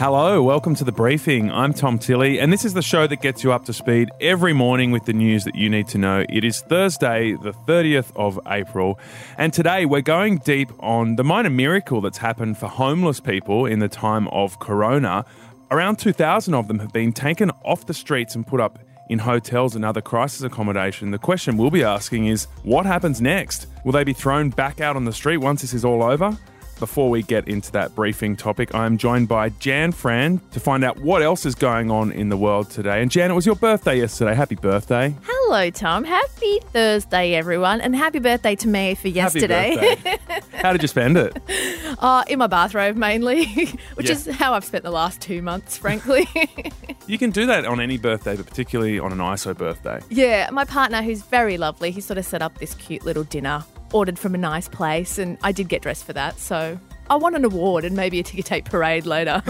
Hello, welcome to the briefing. I'm Tom Tilley, and this is the show that gets you up to speed every morning with the news that you need to know. It is Thursday, the 30th of April, and today we're going deep on the minor miracle that's happened for homeless people in the time of Corona. Around 2,000 of them have been taken off the streets and put up in hotels and other crisis accommodation. The question we'll be asking is what happens next? Will they be thrown back out on the street once this is all over? Before we get into that briefing topic, I am joined by Jan Fran to find out what else is going on in the world today. And Jan, it was your birthday yesterday. Happy birthday. Hello, Tom. Happy Thursday, everyone. And happy birthday to me for yesterday. How did you spend it? Uh, in my bathrobe, mainly, which Yeah. is how I've spent the last two months, frankly. You can do that on any birthday, but particularly on an ISO birthday. yeah, my partner, who's very lovely, he sort of set up this cute little dinner, ordered from a nice place, and I did get dressed for that. So I won an award and maybe a ticker tape parade later.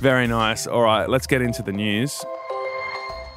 Very nice. All right, let's get into the news.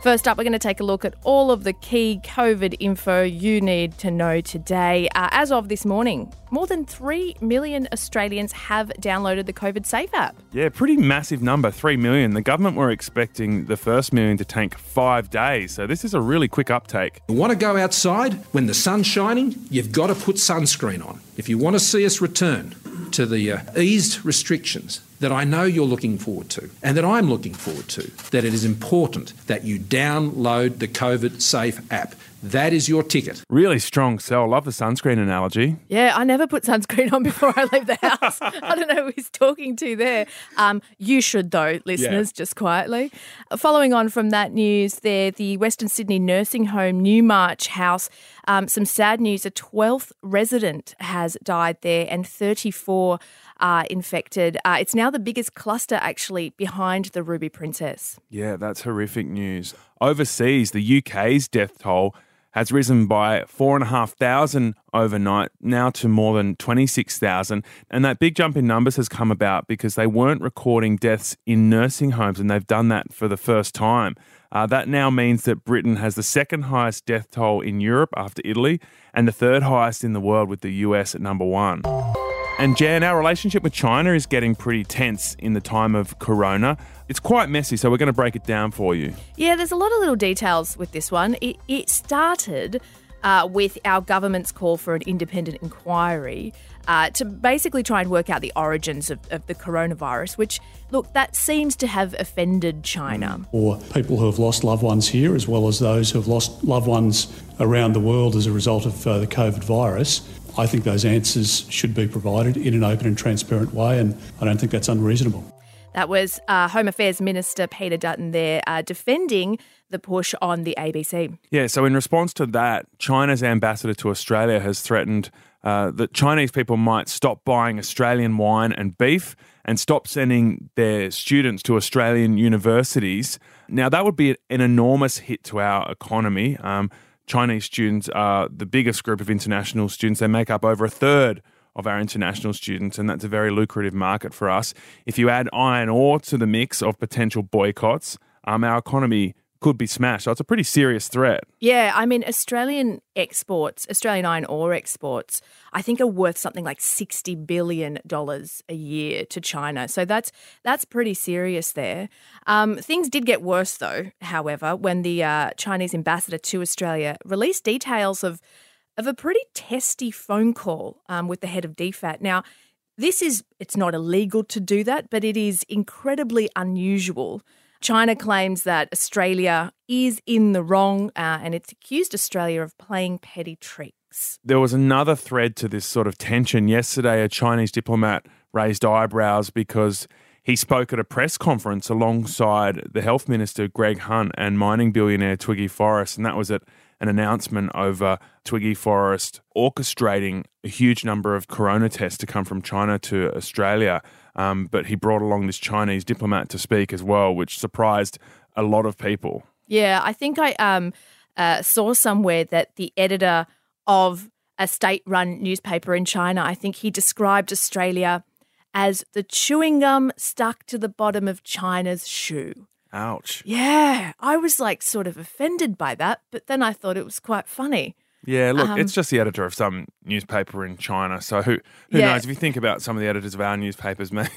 First up, we're going to take a look at all of the key COVID info you need to know today. Uh, as of this morning, more than 3 million Australians have downloaded the COVID Safe app. Yeah, pretty massive number, 3 million. The government were expecting the first million to take five days, so this is a really quick uptake. You want to go outside when the sun's shining? You've got to put sunscreen on. If you want to see us return to the uh, eased restrictions that I know you're looking forward to and that I'm looking forward to, that it is important that you download the COVID Safe app. That is your ticket. Really strong sell. Love the sunscreen analogy. Yeah, I never put sunscreen on before I leave the house. I don't know who he's talking to there. Um, you should, though, listeners, just quietly. Following on from that news, there, the Western Sydney nursing home Newmarch House. Um, some sad news: a 12th resident has died there, and 34 are infected. Uh, it's now the biggest cluster, actually, behind the Ruby Princess. Yeah, that's horrific news. Overseas, the UK's death toll has risen by 4,500 overnight, now to more than 26,000. And that big jump in numbers has come about because they weren't recording deaths in nursing homes, and they've done that for the first time. Uh, that now means that Britain has the second highest death toll in Europe after Italy, and the third highest in the world with the US at number one. And Jan, our relationship with China is getting pretty tense in the time of Corona. It's quite messy, so we're going to break it down for you. Yeah, there's a lot of little details with this one. It, it started uh, with our government's call for an independent inquiry uh, to basically try and work out the origins of, of the coronavirus, which, look, that seems to have offended China. or people who have lost loved ones here, as well as those who have lost loved ones around the world as a result of uh, the COVID virus. I think those answers should be provided in an open and transparent way, and I don't think that's unreasonable. That was uh, Home Affairs Minister Peter Dutton there uh, defending the push on the ABC. Yeah, so in response to that, China's ambassador to Australia has threatened uh, that Chinese people might stop buying Australian wine and beef and stop sending their students to Australian universities. Now, that would be an enormous hit to our economy. Um, Chinese students are the biggest group of international students. They make up over a third of our international students, and that's a very lucrative market for us. If you add iron ore to the mix of potential boycotts, um, our economy could be smashed. So it's a pretty serious threat. Yeah, I mean, Australian exports, Australian iron ore exports, I think are worth something like sixty billion dollars a year to China. So that's that's pretty serious there. Um, things did get worse though, however, when the uh, Chinese ambassador to Australia released details of of a pretty testy phone call um, with the head of DFAT. Now. This is, it's not illegal to do that, but it is incredibly unusual. China claims that Australia is in the wrong uh, and it's accused Australia of playing petty tricks. There was another thread to this sort of tension. Yesterday, a Chinese diplomat raised eyebrows because he spoke at a press conference alongside the health minister, Greg Hunt, and mining billionaire Twiggy Forrest. And that was at an announcement over Twiggy Forrest orchestrating a huge number of corona tests to come from China to Australia. Um, but he brought along this Chinese diplomat to speak as well, which surprised a lot of people. Yeah, I think I um, uh, saw somewhere that the editor of a state run newspaper in China, I think he described Australia as the chewing gum stuck to the bottom of China's shoe. Ouch. Yeah, I was like sort of offended by that, but then I thought it was quite funny. Yeah, look, Um, it's just the editor of some newspaper in China. So who who Yeah. knows? If you think about some of the editors of our newspapers, may,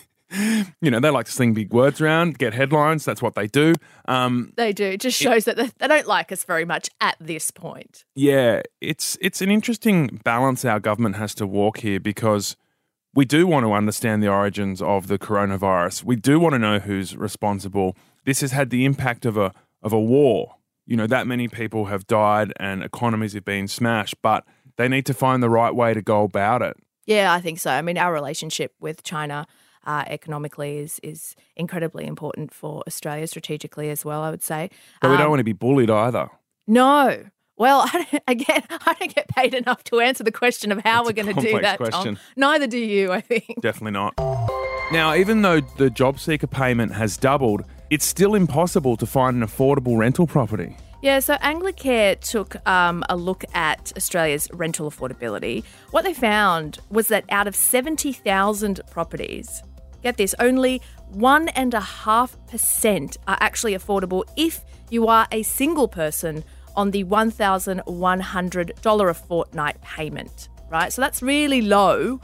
you know, they like to sling big words around, get headlines. That's what they do. Um, They do. It just shows that they- they don't like us very much at this point. yeah, it's it's an interesting balance our government has to walk here because we do want to understand the origins of the coronavirus. We do want to know who's responsible. This has had the impact of a of a war. You know, that many people have died and economies have been smashed, but they need to find the right way to go about it. Yeah, I think so. I mean, our relationship with China uh, economically is is incredibly important for Australia strategically as well. I would say. But we Um, don't want to be bullied either. No. Well, I don't, again, I don't get paid enough to answer the question of how It's we're going to do that. question. Tom. Neither do you, I think. Definitely not. Now, even though the job seeker payment has doubled, it's still impossible to find an affordable rental property. Yeah, so Anglicare took um, a look at Australia's rental affordability. What they found was that out of 70,000 properties, get this, only 1.5% are actually affordable if you are a single person on the $1,100 a fortnight payment, right? So that's really low,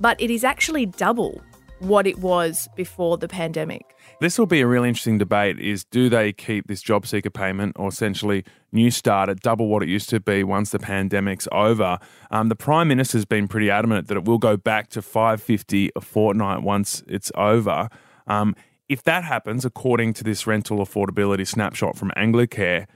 but it is actually double what it was before the pandemic. This will be a really interesting debate is do they keep this job seeker payment or essentially Newstart at double what it used to be once the pandemic's over? Um, the Prime Minister's been pretty adamant that it will go back to 550 a fortnight once it's over. Um, if that happens, according to this rental affordability snapshot from Anglicare,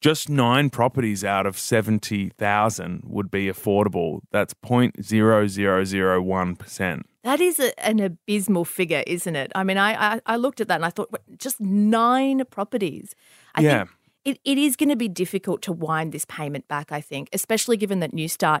just nine properties out of 70,000 would be affordable. That's 0.0001%. That is a, an abysmal figure, isn't it? I mean, I, I, I looked at that and I thought, what, just nine properties. I Yeah. think it, it is going to be difficult to wind this payment back, I think, especially given that Newstart,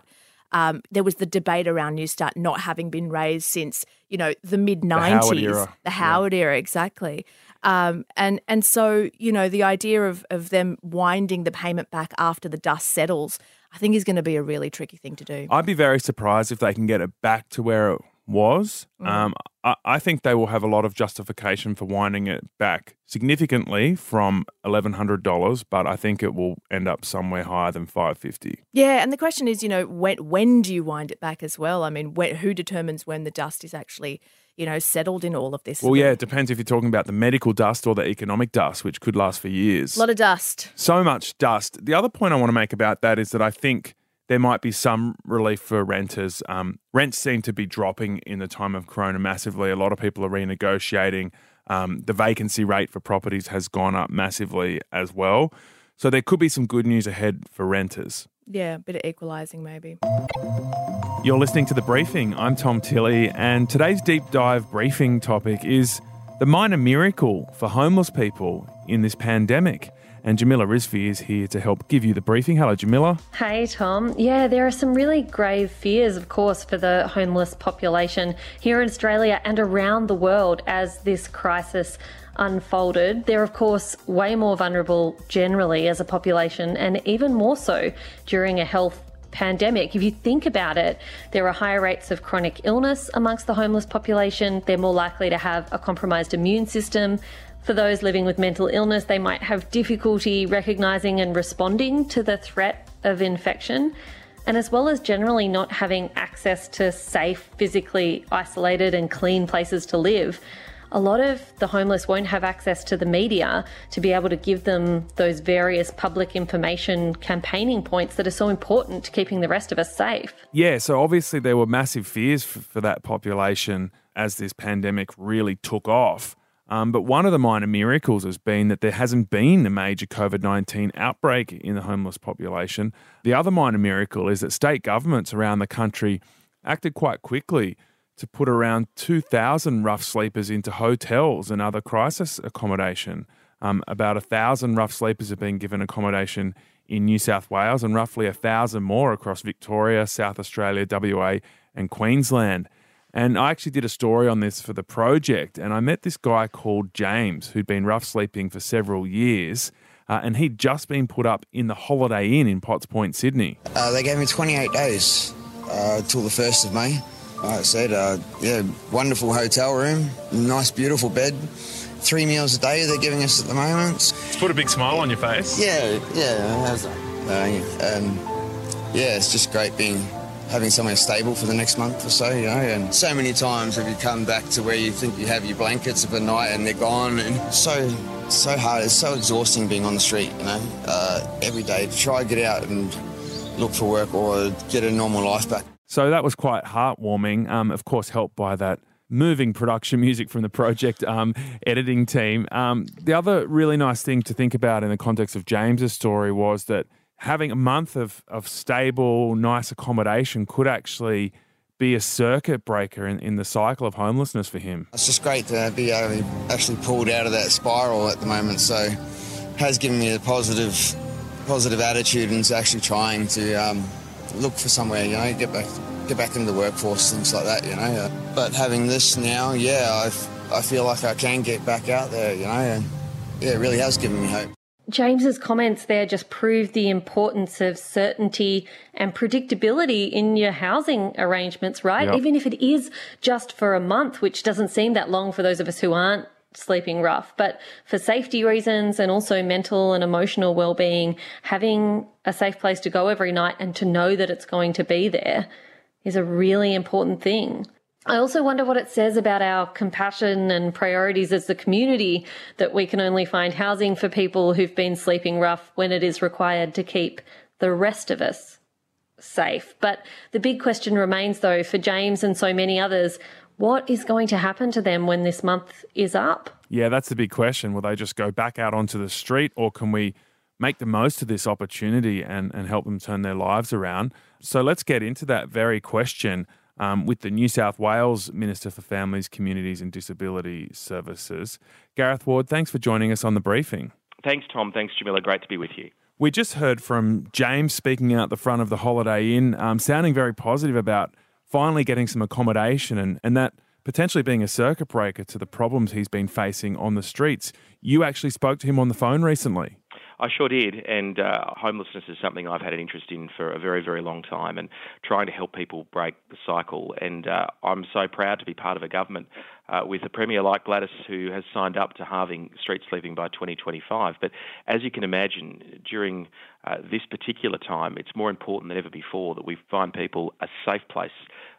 um, there was the debate around Newstart not having been raised since, you know, the mid 90s. Howard era. The Yeah. Howard era, exactly. Um, and, and so, you know, the idea of, of them winding the payment back after the dust settles, I think is going to be a really tricky thing to do. I'd be very surprised if they can get it back to where it was. Um, I, I think they will have a lot of justification for winding it back significantly from eleven hundred dollars, but I think it will end up somewhere higher than five fifty. Yeah, and the question is, you know, when when do you wind it back as well? I mean, when, who determines when the dust is actually, you know, settled in all of this? Well, yeah, it depends if you're talking about the medical dust or the economic dust, which could last for years. a lot of dust. so much dust. The other point I want to make about that is that I think there might be some relief for renters. Um, rents seem to be dropping in the time of Corona massively. A lot of people are renegotiating. Um, the vacancy rate for properties has gone up massively as well. So there could be some good news ahead for renters. Yeah, a bit of equalising maybe. You're listening to The Briefing. I'm Tom Tilley, and today's deep dive briefing topic is the minor miracle for homeless people in this pandemic. And Jamila Rizvi is here to help give you the briefing. Hello, Jamila. Hey, Tom. Yeah, there are some really grave fears, of course, for the homeless population here in Australia and around the world as this crisis unfolded. They're, of course, way more vulnerable generally as a population, and even more so during a health pandemic. If you think about it, there are higher rates of chronic illness amongst the homeless population. They're more likely to have a compromised immune system. For those living with mental illness, they might have difficulty recognizing and responding to the threat of infection. And as well as generally not having access to safe, physically isolated, and clean places to live, a lot of the homeless won't have access to the media to be able to give them those various public information campaigning points that are so important to keeping the rest of us safe. Yeah, so obviously there were massive fears for, for that population as this pandemic really took off. Um, but one of the minor miracles has been that there hasn't been a major COVID 19 outbreak in the homeless population. The other minor miracle is that state governments around the country acted quite quickly to put around 2,000 rough sleepers into hotels and other crisis accommodation. Um, about a thousand rough sleepers have been given accommodation in New South Wales and roughly a thousand more across Victoria, South Australia, WA, and Queensland. And I actually did a story on this for the project, and I met this guy called James who'd been rough sleeping for several years, uh, and he'd just been put up in the Holiday Inn in Potts Point, Sydney. Uh, they gave me 28 days uh, till the 1st of May. Like I said, uh, yeah, wonderful hotel room, nice, beautiful bed. Three meals a day they're giving us at the moment. It's put a big smile on your face. Yeah, yeah, how's that? Uh, yeah, um, yeah, it's just great being having somewhere stable for the next month or so, you know. And so many times have you come back to where you think you have your blankets of the night and they're gone, and so so hard. It's so exhausting being on the street, you know, uh, every day to try to get out and look for work or get a normal life back. So that was quite heartwarming. Um, of course, helped by that moving production music from the project um, editing team. Um, the other really nice thing to think about in the context of James's story was that having a month of, of stable, nice accommodation could actually be a circuit breaker in, in the cycle of homelessness for him. It's just great to be actually pulled out of that spiral at the moment. So has given me a positive positive attitude and is actually trying to um, look for somewhere, you know, get back get back into the workforce, things like that, you know. But having this now, yeah, I I feel like I can get back out there, you know, and yeah, it really has given me hope. James's comments there just prove the importance of certainty and predictability in your housing arrangements, right? Yep. Even if it is just for a month, which doesn't seem that long for those of us who aren't sleeping rough, but for safety reasons and also mental and emotional well-being, having a safe place to go every night and to know that it's going to be there is a really important thing. I also wonder what it says about our compassion and priorities as the community that we can only find housing for people who've been sleeping rough when it is required to keep the rest of us safe. But the big question remains, though, for James and so many others what is going to happen to them when this month is up? Yeah, that's the big question. Will they just go back out onto the street or can we make the most of this opportunity and, and help them turn their lives around? So let's get into that very question um, with the New South Wales Minister for Families, Communities and Disability Services. Gareth Ward, thanks for joining us on the briefing. Thanks, Tom. Thanks, Jamila. Great to be with you. We just heard from James speaking out the front of the Holiday Inn, um, sounding very positive about finally getting some accommodation and, and that potentially being a circuit breaker to the problems he's been facing on the streets. You actually spoke to him on the phone recently. I sure did, and uh, homelessness is something I've had an interest in for a very, very long time, and trying to help people break the cycle. And uh, I'm so proud to be part of a government uh, with a premier like Gladys who has signed up to halving street sleeping by 2025. But as you can imagine, during uh, this particular time, it's more important than ever before that we find people a safe place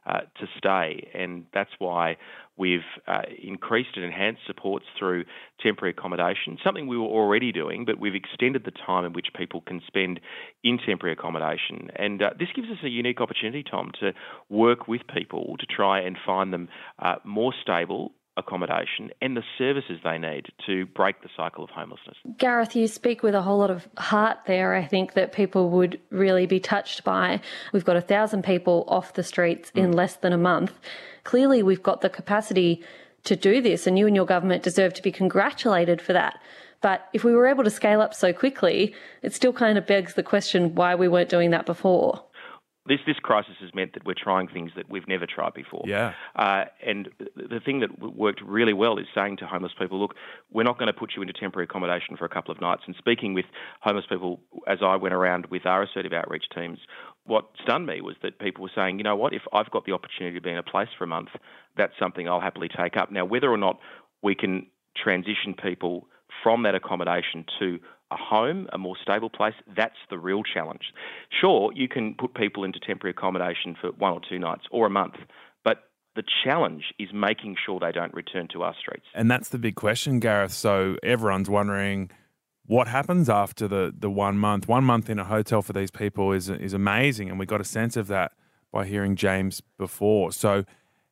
uh, to stay, and that's why we've uh, increased and enhanced supports through temporary accommodation, something we were already doing, but we've extended the time in which people can spend in temporary accommodation. And uh, this gives us a unique opportunity, Tom, to work with people to try and find them uh, more stable accommodation and the services they need to break the cycle of homelessness. Gareth, you speak with a whole lot of heart there, I think, that people would really be touched by. We've got a thousand people off the streets mm. in less than a month. Clearly, we've got the capacity to do this, and you and your government deserve to be congratulated for that. But if we were able to scale up so quickly, it still kind of begs the question why we weren't doing that before. This this crisis has meant that we're trying things that we've never tried before. Yeah. Uh, and the thing that worked really well is saying to homeless people, look, we're not going to put you into temporary accommodation for a couple of nights. And speaking with homeless people as I went around with our assertive outreach teams, what stunned me was that people were saying, you know what, if I've got the opportunity to be in a place for a month, that's something I'll happily take up. Now, whether or not we can transition people from that accommodation to a home, a more stable place, that's the real challenge. Sure, you can put people into temporary accommodation for one or two nights or a month, but the challenge is making sure they don't return to our streets. And that's the big question, Gareth. So everyone's wondering what happens after the, the one month. One month in a hotel for these people is is amazing, and we got a sense of that by hearing James before. So,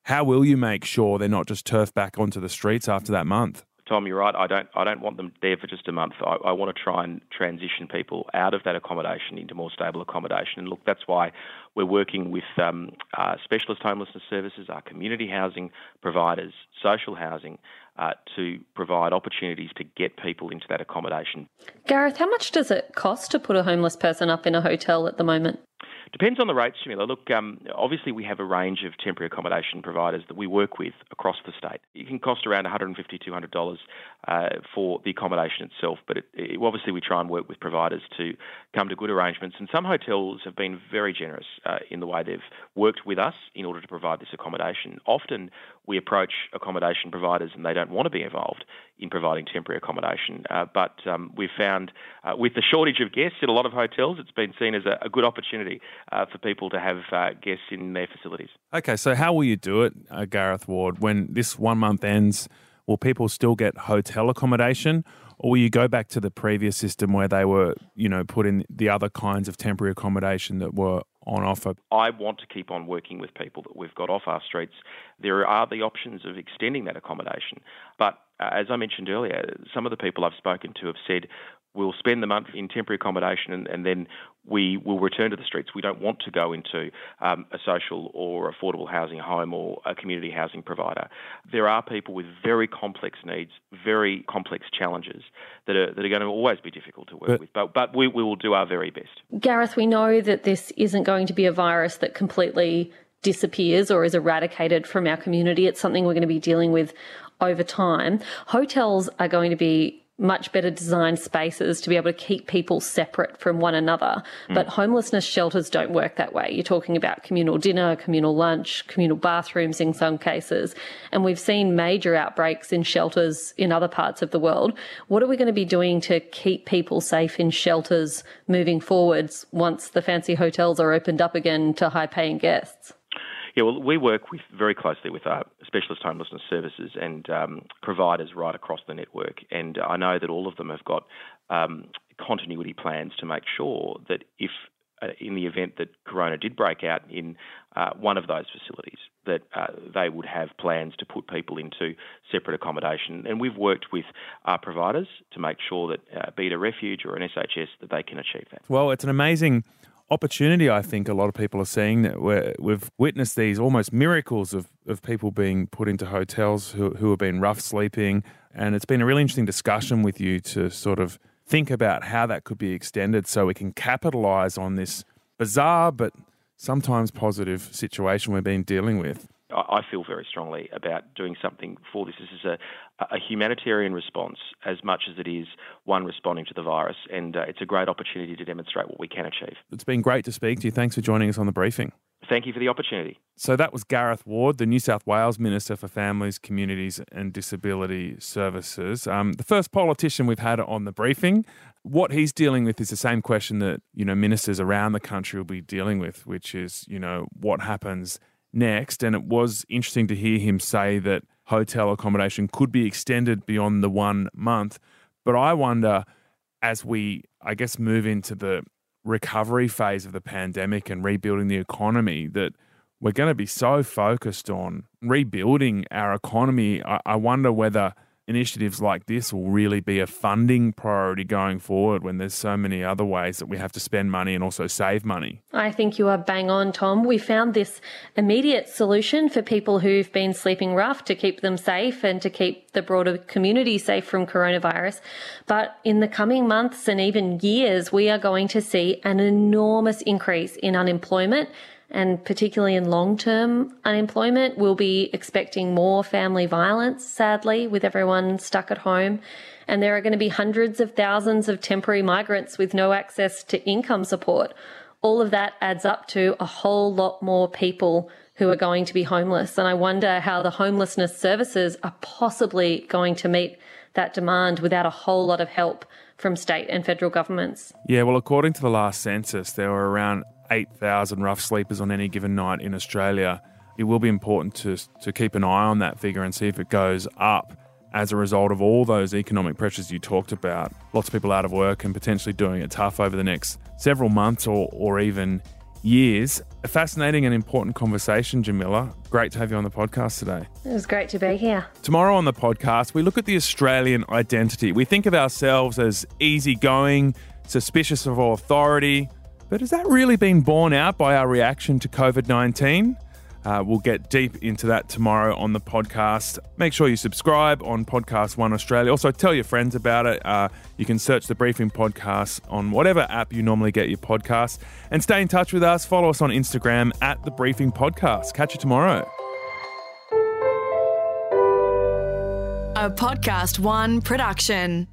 how will you make sure they're not just turf back onto the streets after that month? Tom, you're right. I don't. I don't want them there for just a month. I, I, want to try and transition people out of that accommodation into more stable accommodation. And look, that's why we're working with um, uh, specialist homelessness services, our community housing providers, social housing, uh, to provide opportunities to get people into that accommodation. Gareth, how much does it cost to put a homeless person up in a hotel at the moment? Depends on the rates, Jamila. Look, um, obviously we have a range of temporary accommodation providers that we work with across the state. It can cost around $150, $200 uh, for the accommodation itself, but it, it, obviously we try and work with providers to come to good arrangements. And some hotels have been very generous uh, in the way they've worked with us in order to provide this accommodation. Often we approach accommodation providers and they don't want to be involved in providing temporary accommodation. Uh, but um, we've found uh, with the shortage of guests in a lot of hotels, it's been seen as a, a good opportunity uh, for people to have uh, guests in their facilities. Okay, so how will you do it, uh, Gareth Ward? When this one month ends, will people still get hotel accommodation? Or will you go back to the previous system where they were, you know, put in the other kinds of temporary accommodation that were on offer? I want to keep on working with people that we've got off our streets. There are the options of extending that accommodation. But uh, as I mentioned earlier, some of the people I've spoken to have said, we'll spend the month in temporary accommodation and, and, then we will return to the streets. We don't want to go into um, a social or affordable housing home or a community housing provider. There are people with very complex needs, very complex challenges that are, that are going to always be difficult to work but, with, but, but we, we will do our very best. Gareth, we know that this isn't going to be a virus that completely disappears or is eradicated from our community. It's something we're going to be dealing with over time. Hotels are going to be much better designed spaces to be able to keep people separate from one another. Mm. But homelessness shelters don't work that way. You're talking about communal dinner, communal lunch, communal bathrooms in some cases. And we've seen major outbreaks in shelters in other parts of the world. What are we going to be doing to keep people safe in shelters moving forwards once the fancy hotels are opened up again to high paying guests? Yeah, well, we work with very closely with our specialist homelessness services and um, providers right across the network, and I know that all of them have got um, continuity plans to make sure that if uh, in the event that corona did break out in uh, one of those facilities, that uh, they would have plans to put people into separate accommodation. And we've worked with our providers to make sure that, uh, be it a refuge or an SHS, that they can achieve that. Well, it's an amazing opportunity I think a lot of people are seeing that we we've witnessed these almost miracles of, of people being put into hotels who, who have been rough sleeping. And it's been a really interesting discussion with you to sort of think about how that could be extended so we can capitalize on this bizarre but sometimes positive situation we've been dealing with. I feel very strongly about doing something for this. This is a, a humanitarian response as much as it is one responding to the virus, and uh, it's a great opportunity to demonstrate what we can achieve. It's been great to speak to you. Thanks for joining us on the briefing. Thank you for the opportunity. So that was Gareth Ward, the New South Wales Minister for Families, Communities and Disability Services. Um, the first politician we've had on the briefing. What he's dealing with is the same question that you know ministers around the country will be dealing with, which is you know what happens next. And it was interesting to hear him say that hotel accommodation could be extended beyond the one month. But I wonder, as we, I guess, move into the recovery phase of the pandemic and rebuilding the economy, that we're going to be so focused on rebuilding our economy. I, I wonder whether initiatives like this will really be a funding priority going forward when there's so many other ways that we have to spend money and also save money? I think you are bang on, Tom. We found this immediate solution for people who've been sleeping rough to keep them safe and to keep the broader community safe from coronavirus. But in the coming months and even years, we are going to see an enormous increase in unemployment and particularly in long term unemployment, we'll be expecting more family violence, sadly, with everyone stuck at home. And there are going to be hundreds of thousands of temporary migrants with no access to income support. All of that adds up to a whole lot more people who are going to be homeless. And I wonder how the homelessness services are possibly going to meet that demand without a whole lot of help from state and federal governments. Yeah, well, according to the last census, there were around 8,000 rough sleepers on any given night in Australia, it will be important to, to keep an eye on that figure and see if it goes up as a result of all those economic pressures you talked about. Lots of people out of work and potentially doing it tough over the next several months or, or even years. A fascinating and important conversation, Jamila. Great to have you on the podcast today. It was great to be here. Tomorrow on the podcast, we look at the Australian identity. We think of ourselves as easygoing, suspicious of authority, but has that really been borne out by our reaction to COVID 19? Uh, we'll get deep into that tomorrow on the podcast. Make sure you subscribe on Podcast One Australia. Also, tell your friends about it. Uh, you can search the Briefing Podcast on whatever app you normally get your podcasts. And stay in touch with us. Follow us on Instagram at The Briefing Podcast. Catch you tomorrow. A Podcast One production.